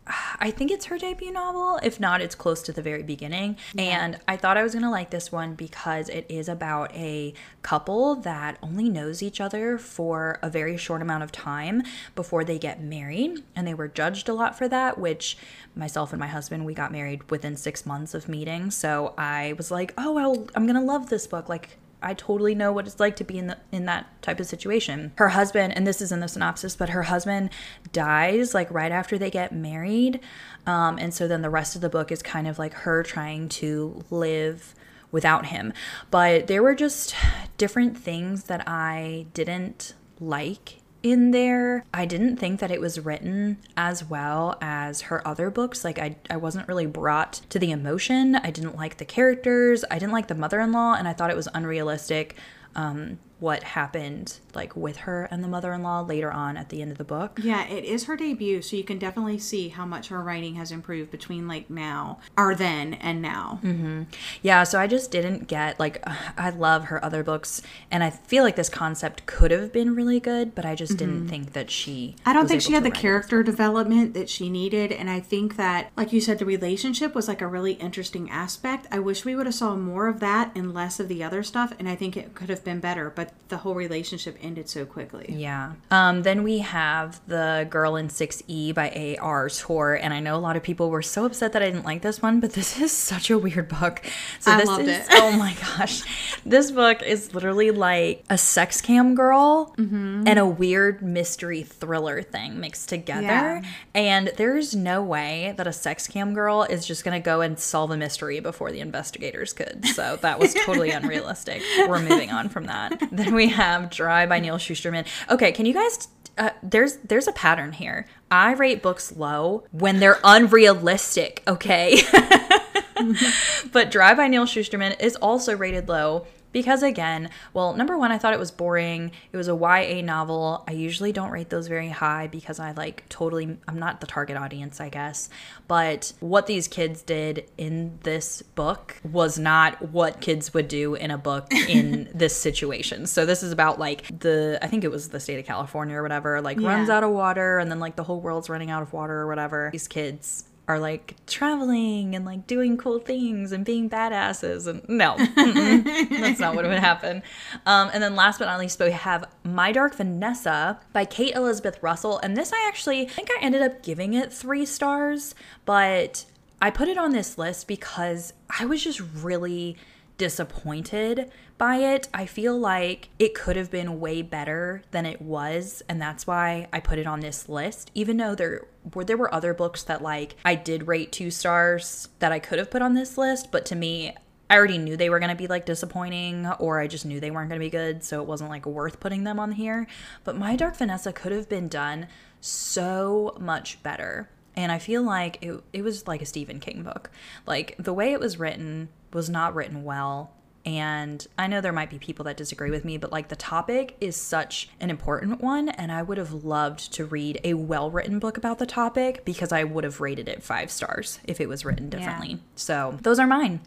I think it's her debut novel. If not, it's close to the very beginning. And I thought I was going to like this one because it is about a couple that only knows each other for a very short amount of time before they get married. And they were judged a lot for that, which myself and my husband, we got married within six months of meeting. So I was like, oh, I'm going to love this book. Like, I totally know what it's like to be in the, in that type of situation. Her husband, and this is in the synopsis, but her husband dies like right after they get married, um, and so then the rest of the book is kind of like her trying to live without him. But there were just different things that I didn't like in there. I didn't think that it was written as well as her other books. Like I I wasn't really brought to the emotion. I didn't like the characters. I didn't like the mother-in-law and I thought it was unrealistic um what happened like with her and the mother-in-law later on at the end of the book. Yeah, it is her debut, so you can definitely see how much her writing has improved between like now or then and now. Mm-hmm. Yeah, so I just didn't get like I love her other books and I feel like this concept could have been really good, but I just didn't mm-hmm. think that she I don't think she had the write it. character development that she needed, and I think that, like you said, the relationship was like a really interesting aspect. I wish we would have saw more of that and less of the other stuff, and I think it could have been better. But the whole relationship ended so quickly. Yeah. Um, then we have The Girl in 6E by A.R. Torre. And I know a lot of people were so upset that I didn't like this one, but this is such a weird book. So I this loved is, it. oh my gosh. This book is literally like a sex cam girl Mm-hmm. and a weird mystery thriller thing mixed together. Yeah. And there's no way that a sex cam girl is just going to go and solve a mystery before the investigators could. So that was totally unrealistic. We're moving on from that. Then we have Dry by Neal Shusterman. Okay, can you guys uh, there's there's a pattern here. I rate books low when they're unrealistic, okay? but Dry by Neal Shusterman is also rated low because again, well, number one, I thought it was boring. It was a YA novel. I usually don't rate those very high because I like totally I'm not the target audience, I guess. But what these kids did in this book was not what kids would do in a book in this situation. So this is about like the I think it was the state of California or whatever, like runs out of water and then like the whole world's running out of water or whatever. These kids are like traveling and like doing cool things and being badasses and no that's not what would happen. Um, and then last but not least we have my dark vanessa by kate elizabeth russell. And this i actually I think i ended up giving it three stars but i put it on this list because i was just really disappointed by it. I feel like it could have been way better than it was, and that's why I put it on this list. Even though there were there were other books that like I did rate 2 stars that I could have put on this list, but to me I already knew they were going to be like disappointing or I just knew they weren't going to be good, so it wasn't like worth putting them on here. But My Dark Vanessa could have been done so much better. And I feel like it, it was like a Stephen King book. Like the way it was written was not written well. And I know there might be people that disagree with me, but like the topic is such an important one. And I would have loved to read a well written book about the topic because I would have rated it five stars if it was written differently. Yeah. So those are mine.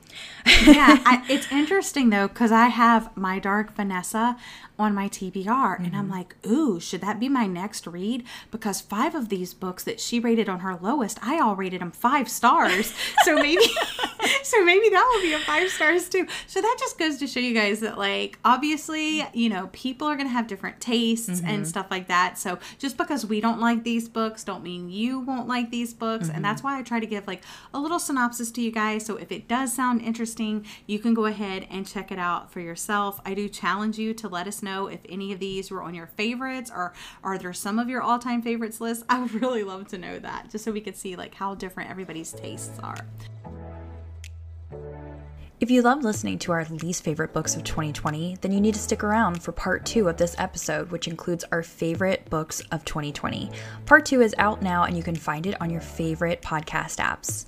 yeah, I, it's interesting though, because I have My Dark Vanessa on my TBR. Mm-hmm. And I'm mm-hmm. like, ooh, should that be my next read? Because five of these books that she rated on her lowest, I all rated them five stars. so maybe, so maybe that will be a five stars too. So that just goes to show you guys that, like, obviously, you know, people are going to have different tastes mm-hmm. and stuff like that. So just because we don't like these books, don't mean you won't like these books. Mm-hmm. And that's why I try to give like a little synopsis to you guys. So if it does sound interesting, you can go ahead and check it out for yourself. I do challenge you to let us know know if any of these were on your favorites or are there some of your all-time favorites list. I would really love to know that just so we could see like how different everybody's tastes are. If you love listening to our least favorite books of 2020, then you need to stick around for part two of this episode, which includes our favorite books of 2020. Part two is out now, and you can find it on your favorite podcast apps.